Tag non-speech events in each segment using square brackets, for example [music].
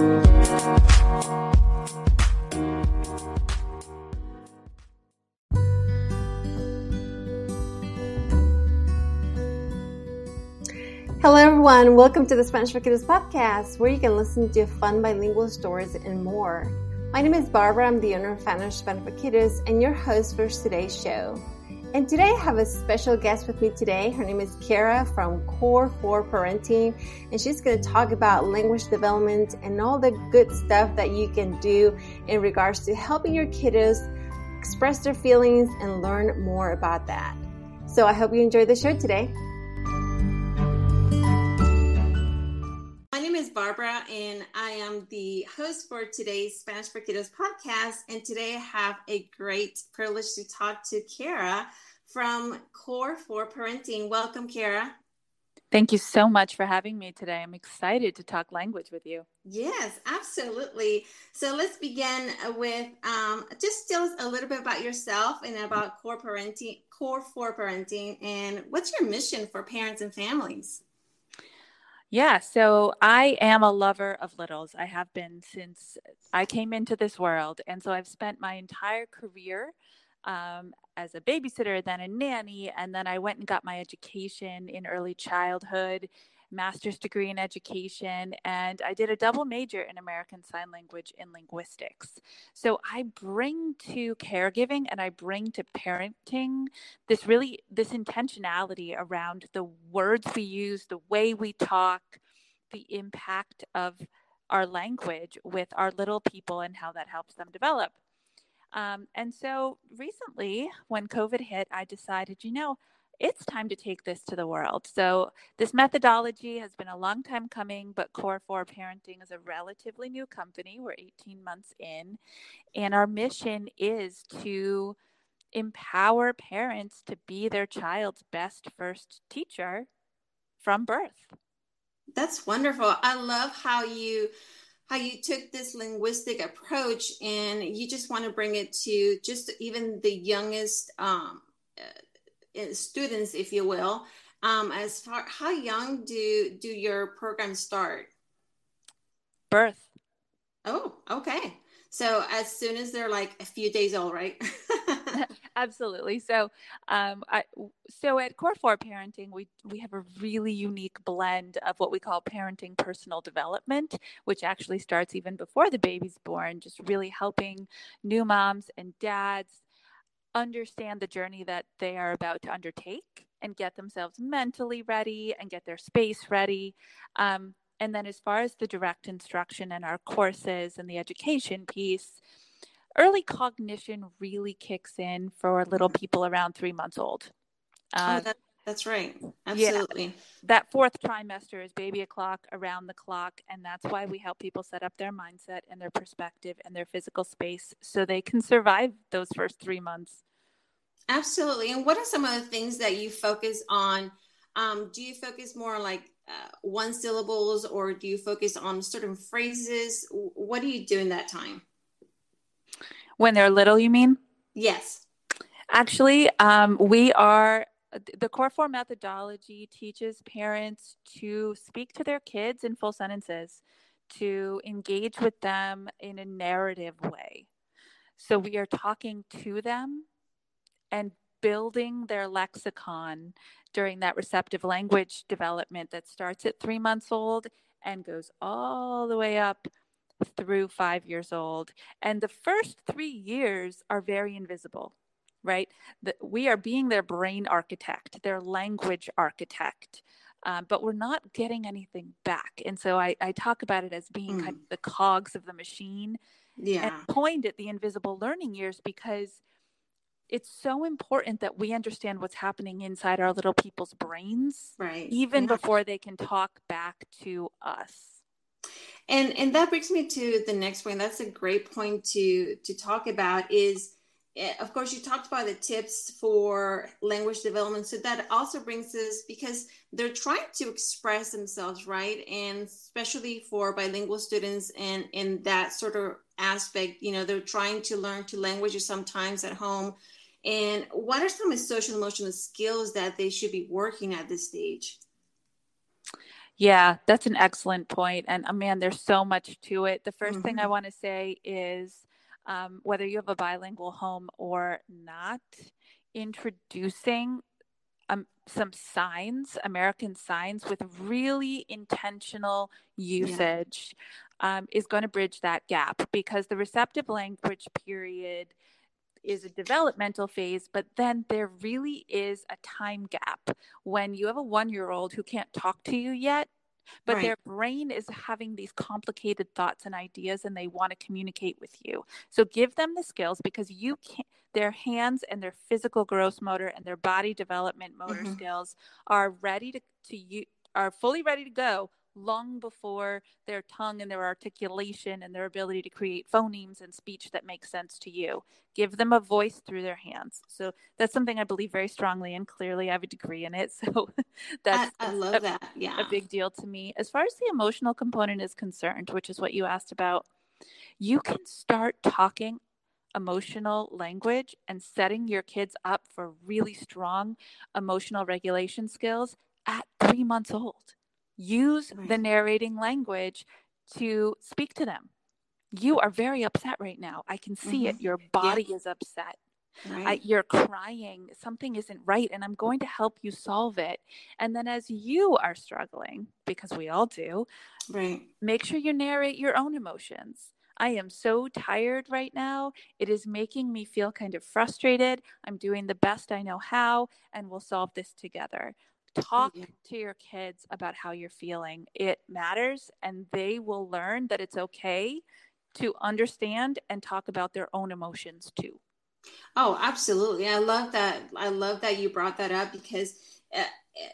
Hello, everyone. Welcome to the Spanish for Kiddos podcast, where you can listen to fun bilingual stories and more. My name is Barbara. I'm the owner of Spanish for Kiddos and your host for today's show. And today I have a special guest with me today. Her name is Kara from Core 4 Parenting, and she's going to talk about language development and all the good stuff that you can do in regards to helping your kiddos express their feelings and learn more about that. So I hope you enjoy the show today. Is Barbara, and I am the host for today's Spanish for Kiddos podcast. And today I have a great privilege to talk to Kara from Core 4 Parenting. Welcome, Kara. Thank you so much for having me today. I'm excited to talk language with you. Yes, absolutely. So let's begin with um, just tell us a little bit about yourself and about core parenting, core 4 parenting, and what's your mission for parents and families? Yeah, so I am a lover of littles. I have been since I came into this world. And so I've spent my entire career um, as a babysitter, then a nanny, and then I went and got my education in early childhood master's degree in education, and I did a double major in American Sign Language and linguistics. So I bring to caregiving and I bring to parenting this really this intentionality around the words we use, the way we talk, the impact of our language with our little people and how that helps them develop. Um, and so recently, when COVID hit, I decided, you know, it's time to take this to the world. So, this methodology has been a long time coming, but Core 4 Parenting is a relatively new company. We're 18 months in, and our mission is to empower parents to be their child's best first teacher from birth. That's wonderful. I love how you how you took this linguistic approach and you just want to bring it to just even the youngest um, students, if you will. Um, as far how young do do your programs start? Birth. Oh, okay. So as soon as they're like a few days old, right? [laughs] [laughs] Absolutely. So, um, I, so at Core 4 Parenting, we we have a really unique blend of what we call parenting personal development, which actually starts even before the baby's born, just really helping new moms and dads understand the journey that they are about to undertake and get themselves mentally ready and get their space ready. Um, and then, as far as the direct instruction and our courses and the education piece, early cognition really kicks in for little people around three months old. Oh, uh, oh, that, that's right. Absolutely. Yeah, that fourth trimester is baby o'clock, around the clock. And that's why we help people set up their mindset and their perspective and their physical space so they can survive those first three months. Absolutely. And what are some of the things that you focus on? Um, do you focus more on like uh, one syllables or do you focus on certain phrases? What do you do in that time? When they're little, you mean? Yes. Actually, um, we are Uh, the core four methodology teaches parents to speak to their kids in full sentences, to engage with them in a narrative way. So we are talking to them and building their lexicon during that receptive language development that starts at three months old and goes all the way up through five years old. And the first three years are very invisible, right? The, we are being their brain architect, their language architect. Um, but we're not getting anything back. And so I, I talk about it as being mm. kind of the cogs of the machine. Yeah. And point at the invisible learning years because it's so important that we understand what's happening inside our little people's brains right even yeah. before they can talk back to us and and that brings me to the next point that's a great point to to talk about is of course you talked about the tips for language development so that also brings us because they're trying to express themselves right and especially for bilingual students and in that sort of aspect you know they're trying to learn two languages sometimes at home and what are some of the social emotional skills that they should be working at this stage? Yeah, that's an excellent point. And uh, man, there's so much to it. The 1st mm-hmm. thing I want to say is um, whether you have a bilingual home or not, introducing um, some signs, American signs with really intentional usage yeah. um, is going to bridge that gap because the receptive language period is a developmental phase, but then there really is a time gap when you have a one year old who can't talk to you yet, but right. their brain is having these complicated thoughts and ideas and they want to communicate with you. So give them the skills because you can't their hands and their physical gross motor and their body development motor mm-hmm. skills are ready to, to you are fully ready to go long before their tongue and their articulation and their ability to create phonemes and speech that makes sense to you. Give them a voice through their hands. So that's something I believe very strongly and clearly I have a degree in it. [laughs] So that's I, I love a, that. Yeah. A big deal to me. As far as the emotional component is concerned, which is what you asked about, you can start talking emotional language and setting your kids up for really strong emotional regulation skills at three months old. Use right. the narrating language to speak to them. You are very upset right now. I can see mm-hmm. it. Your body is upset. Right. I, you're crying. Something isn't right. And I'm going to help you solve it. And then, as you are struggling, because we all do, right. make sure you narrate your own emotions. I am so tired right now. It is making me feel kind of frustrated. I'm doing the best I know how, and we'll solve this together. Talk yeah. to your kids about how you're feeling. It matters, and they will learn that it's okay to understand and talk about their own emotions too. Oh, absolutely. I love that. I love that you brought that up because, uh,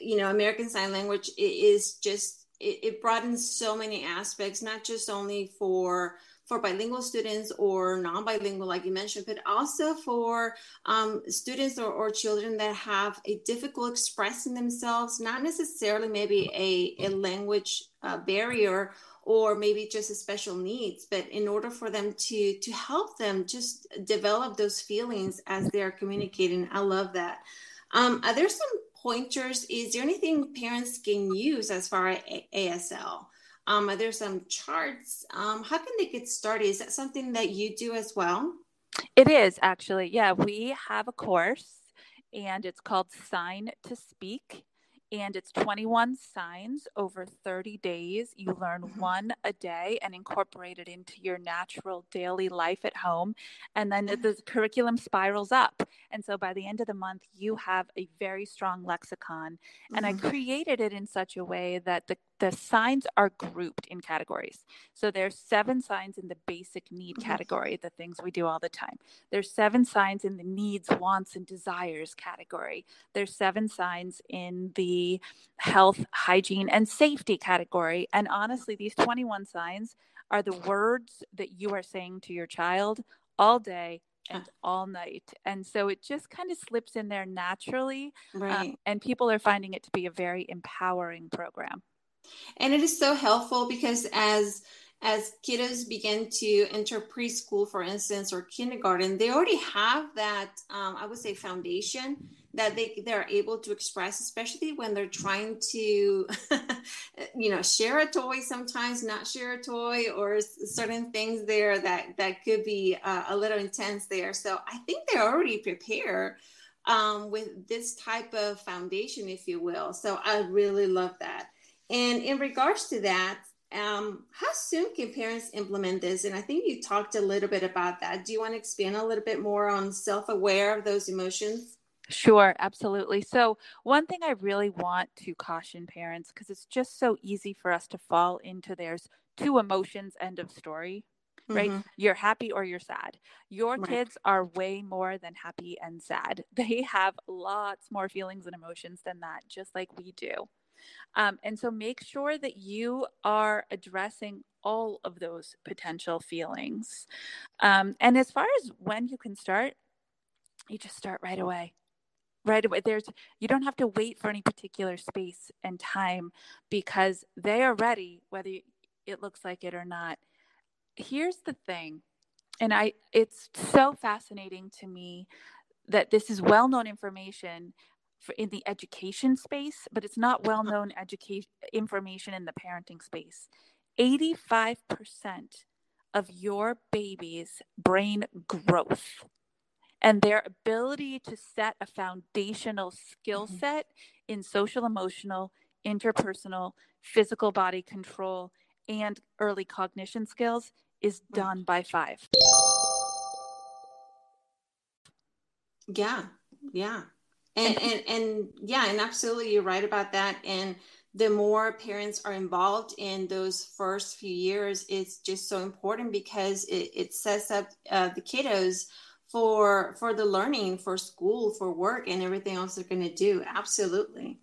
you know, American Sign Language is just, it, it broadens so many aspects, not just only for for bilingual students or non-bilingual, like you mentioned, but also for um, students or, or, children that have a difficult expressing themselves, not necessarily maybe a, a language uh, barrier or maybe just a special needs, but in order for them to to help them just develop those feelings as they're communicating. I love that. Um, are there some pointers? Is there anything parents can use as far as ASL? Um, are there some charts? Um, how can they get started? Is that something that you do as well? It is actually. Yeah, we have a course and it's called Sign to Speak and it's 21 signs over 30 days. You learn mm-hmm. one a day and incorporate it into your natural daily life at home. And then the mm-hmm. curriculum spirals up. And so by the end of the month, you have a very strong lexicon. And mm-hmm. I created it in such a way that the the signs are grouped in categories. So there's seven signs in the basic need mm-hmm. category, the things we do all the time. There's seven signs in the needs, wants, and desires category. There's seven signs in the health, hygiene, and safety category. And honestly, these 21 signs are the words that you are saying to your child all day and all night. And so it just kind of slips in there naturally. Um, right. Um, and people are finding it to be a very empowering program and it is so helpful because as as kiddos begin to enter preschool for instance or kindergarten they already have that um, i would say foundation that they they're able to express especially when they're trying to [laughs] you know share a toy sometimes not share a toy or certain things there that that could be uh, a little intense there. So i think they're already prepared um, with this type of foundation if you will. So i really love that and in regards to that, um, how soon can parents implement this? And I think you talked a little bit about that. Do you want to expand a little bit more on self aware of those emotions? Sure, absolutely. So, one thing I really want to caution parents, because it's just so easy for us to fall into there's two emotions, end of story, right? Mm-hmm. You're happy or you're sad. Your right. kids are way more than happy and sad. [laughs] They have lots more feelings and emotions than that, just like we do. Um, and so make sure that you are addressing all of those potential feelings. Um, and as far as when you can start, you just start right away. Right away. There's you don't have to wait for any particular space and time because they are ready, whether it looks like it or not. Here's the thing, and I it's so fascinating to me that this is well known information for in the education space, but it's not well known education information in the parenting space. 85% of your baby's brain growth and their ability to set a foundational skill mm-hmm. set in social emotional, interpersonal, physical body control, and early cognition skills is done by five. Yeah, yeah. And, and and yeah, and absolutely you're right about that. And the more parents are involved in those first few years, it's just so important because it, it sets up uh, the kiddos for for the learning, for school, for work, and everything else they're going to do. Absolutely.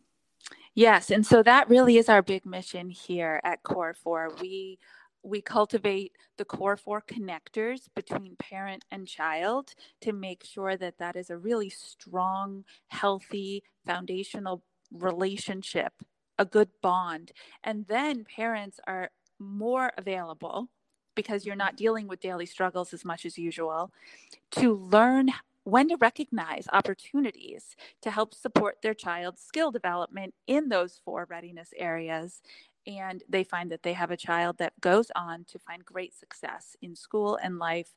Yes, and so that really is our big mission here at Core Four. We we cultivate the core four connectors between parent and child to make sure that that is a really strong healthy foundational relationship a good bond. And then parents are more available because you're not dealing with daily struggles as much as usual to learn when to recognize opportunities to help support their child's skill development in those four readiness areas and they find that they have a child that goes on to find great success in school and life,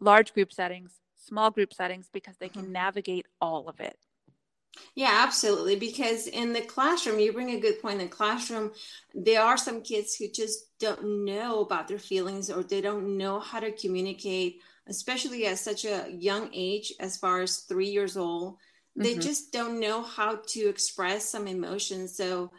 large group settings, small group settings, because they can mm-hmm. navigate all of it. Yeah, absolutely. Because in the classroom, you bring a good point. In the classroom, there are some kids who just don't know about their feelings or they don't know how to communicate, especially at such a young age, as far as three years old they mm-hmm. just don't know how to express some emotions so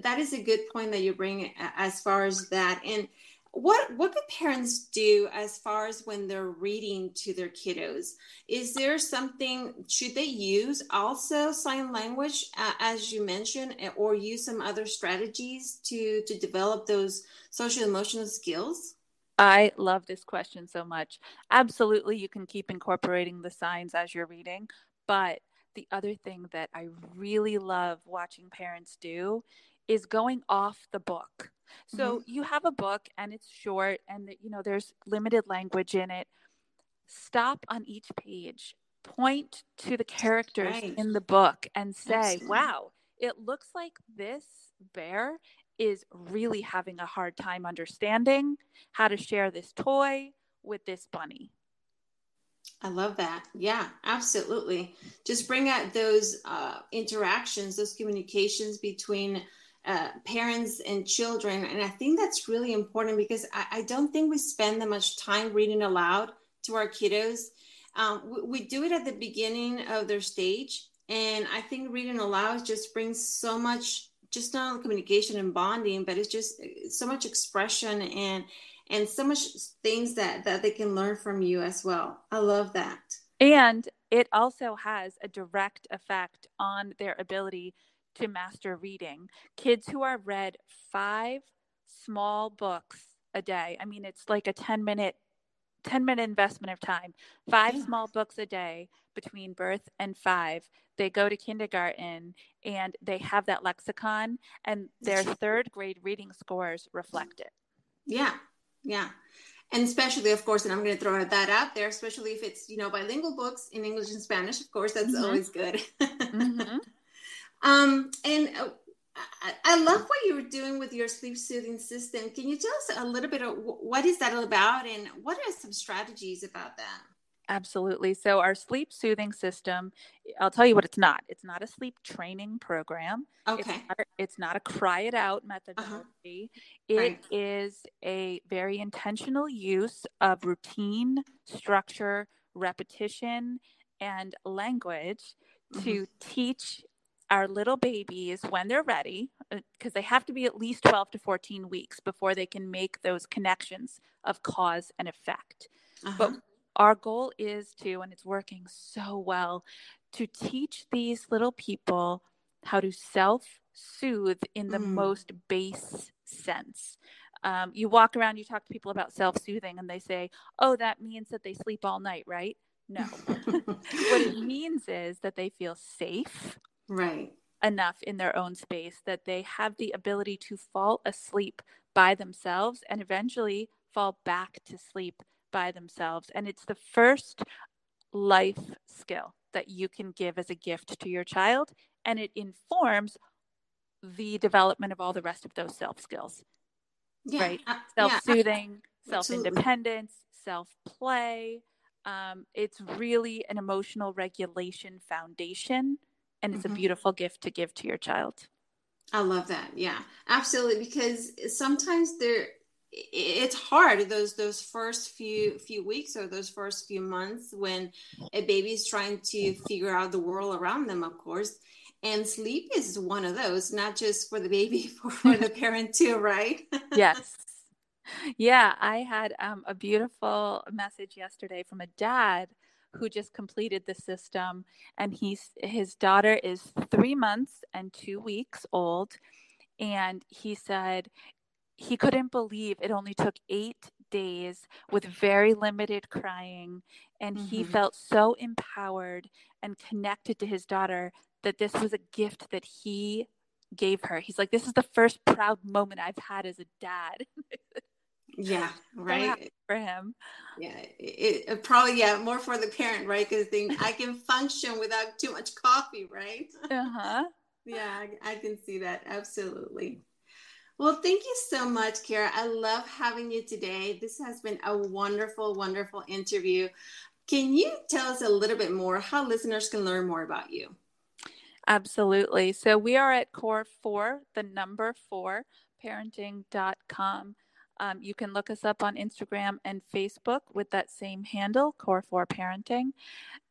that is a good point that you bring as far as that and what what could parents do as far as when they're reading to their kiddos is there something should they use also sign language uh, as you mentioned or use some other strategies to to develop those social emotional skills I love this question so much. Absolutely, you can keep incorporating the signs as you're reading, but the other thing that I really love watching parents do is going off the book. So mm-hmm. you have a book and it's short and you know there's limited language in it. Stop on each page, point to the characters right. in the book and say, Absolutely. "Wow, it looks like this bear is really having a hard time understanding how to share this toy with this bunny." I love that. Yeah, absolutely. Just bring out those uh, interactions, those communications between uh, parents and children. And I think that's really important because I, I, don't think we spend that much time reading aloud to our kiddos. Um, we, we, do it at the beginning of their stage. And I think reading aloud just brings so much, just not only communication and bonding, but it's just so much expression and and so much things that that they can learn from you as well. I love that. And it also has a direct effect on their ability to master reading. Kids who are read five small books a day i mean it's like a 10 minute 10 minute investment of time. Five yeah. small books a day between birth and five they go to kindergarten and they have that lexicon and their third grade reading scores reflect it. Yeah yeah. And especially, of course, and I'm going to throw that out there, especially if it's, you know, bilingual books in English and Spanish, of course, that's mm-hmm. always good. mm-hmm. [laughs] um, and uh, I, I love what you were doing with your sleep soothing system. Can you tell us a little bit of what is that all about and what are some strategies about that? Absolutely. So, our sleep soothing system, I'll tell you what it's not. It's not a sleep training program. Okay. It's not, it's not a cry it out uh-huh. methodology. Uh-huh. It right. is a very intentional use of routine, structure, repetition, and language mm-hmm. to teach our little babies when they're ready, because uh, they have to be at least 12 to 14 weeks before they can make those connections of cause and effect. Uh-huh. But our goal is to, and it's working so well, to teach these little people how to self soothe in the mm. most base sense. Um, you walk around, you talk to people about self soothing, and they say, oh, that means that they sleep all night, right? No. [laughs] what it [laughs] means is that they feel safe. Right. Enough in their own space that they have the ability to fall asleep by themselves and eventually fall back to sleep by themselves. And it's the first life skill that you can give as a gift to your child and it informs the development of all the rest of those self skills. Yeah, right? Uh, self soothing, yeah, self [laughs] independence, self play. Um, it's really an emotional regulation foundation, and it's mm-hmm. a beautiful gift to give to your child. I love that. Yeah, absolutely. Because sometimes there, it's hard those those first few few weeks or those first few months when a baby is trying to figure out the world around them. Of course, and sleep is one of those not just for the baby [laughs] for, for the parent too right? [laughs] Yes. Yeah i had um, a beautiful message yesterday from a dad who just completed the system and he's his daughter is three months and two weeks old and he said he couldn't believe it only took eight days with very limited crying and mm-hmm. he felt so empowered and connected to his daughter that this was a gift that he gave her. He's like, this is the first proud moment I've had as a dad. [laughs] yeah, right. for him. Yeah, it, it, probably yeah more for the parent, right? Because I can function without too much coffee, right? Uh huh. [laughs] yeah, I, I can see that absolutely. Well, thank you so much, Kara. I love having you today. This has been a wonderful, wonderful interview. Can you tell us a little bit more how listeners can learn more about you? Absolutely. So we are at core four, the number four, parenting.com. Um, you can look us up on Instagram and Facebook with that same handle, Core 4 Parenting.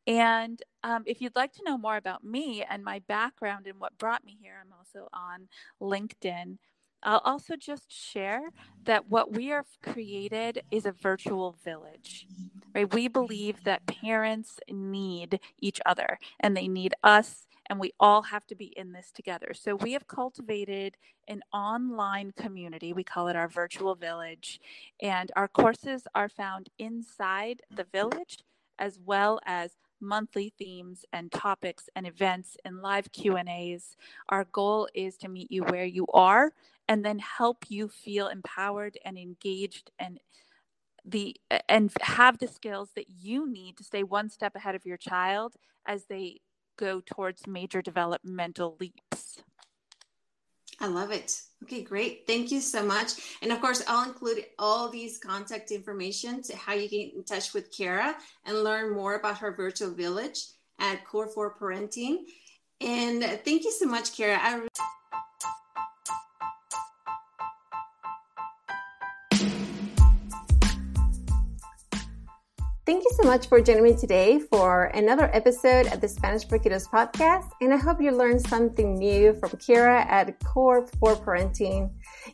And um, if you'd like to know more about me and my background and what brought me here, I'm also on LinkedIn. I'll also just share that what we have created is a virtual village. Right? We believe that parents need each other and they need us and we all have to be in this together. So we have cultivated an online community. We call it our virtual village, and our courses are found inside the village as well as monthly themes and topics and events and live Q&As. Our goal is to meet you where you are and then help you feel empowered and engaged and the and have the skills that you need to stay one step ahead of your child as they go towards major developmental leaps. I love it. Okay, great. Thank you so much. And of course, I'll include all these contact information to how you get in touch with Kara and learn more about her virtual village at Core 4 Parenting. And thank you so much, Kara. I you so much for joining me today for another episode of the Spanish for Kiddos podcast. And I hope you learned something new from Kira at Core 4 Parenting.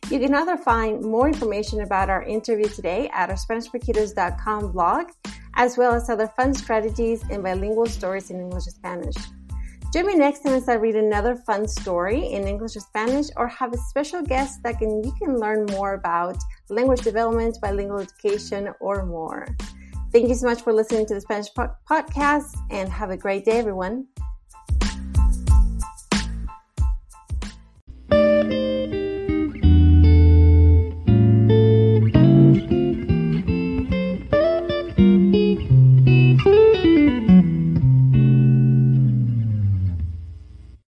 You can either find more information about our interview today at our SpanishForKiddos.com blog, as well as other fun strategies and bilingual stories in English and Spanish. Join me next time as I read another fun story in English or Spanish or have a special guest that can you can learn more about language development, bilingual education, or more. Thank you so much for listening to the Spanish podcast and have a great day, everyone.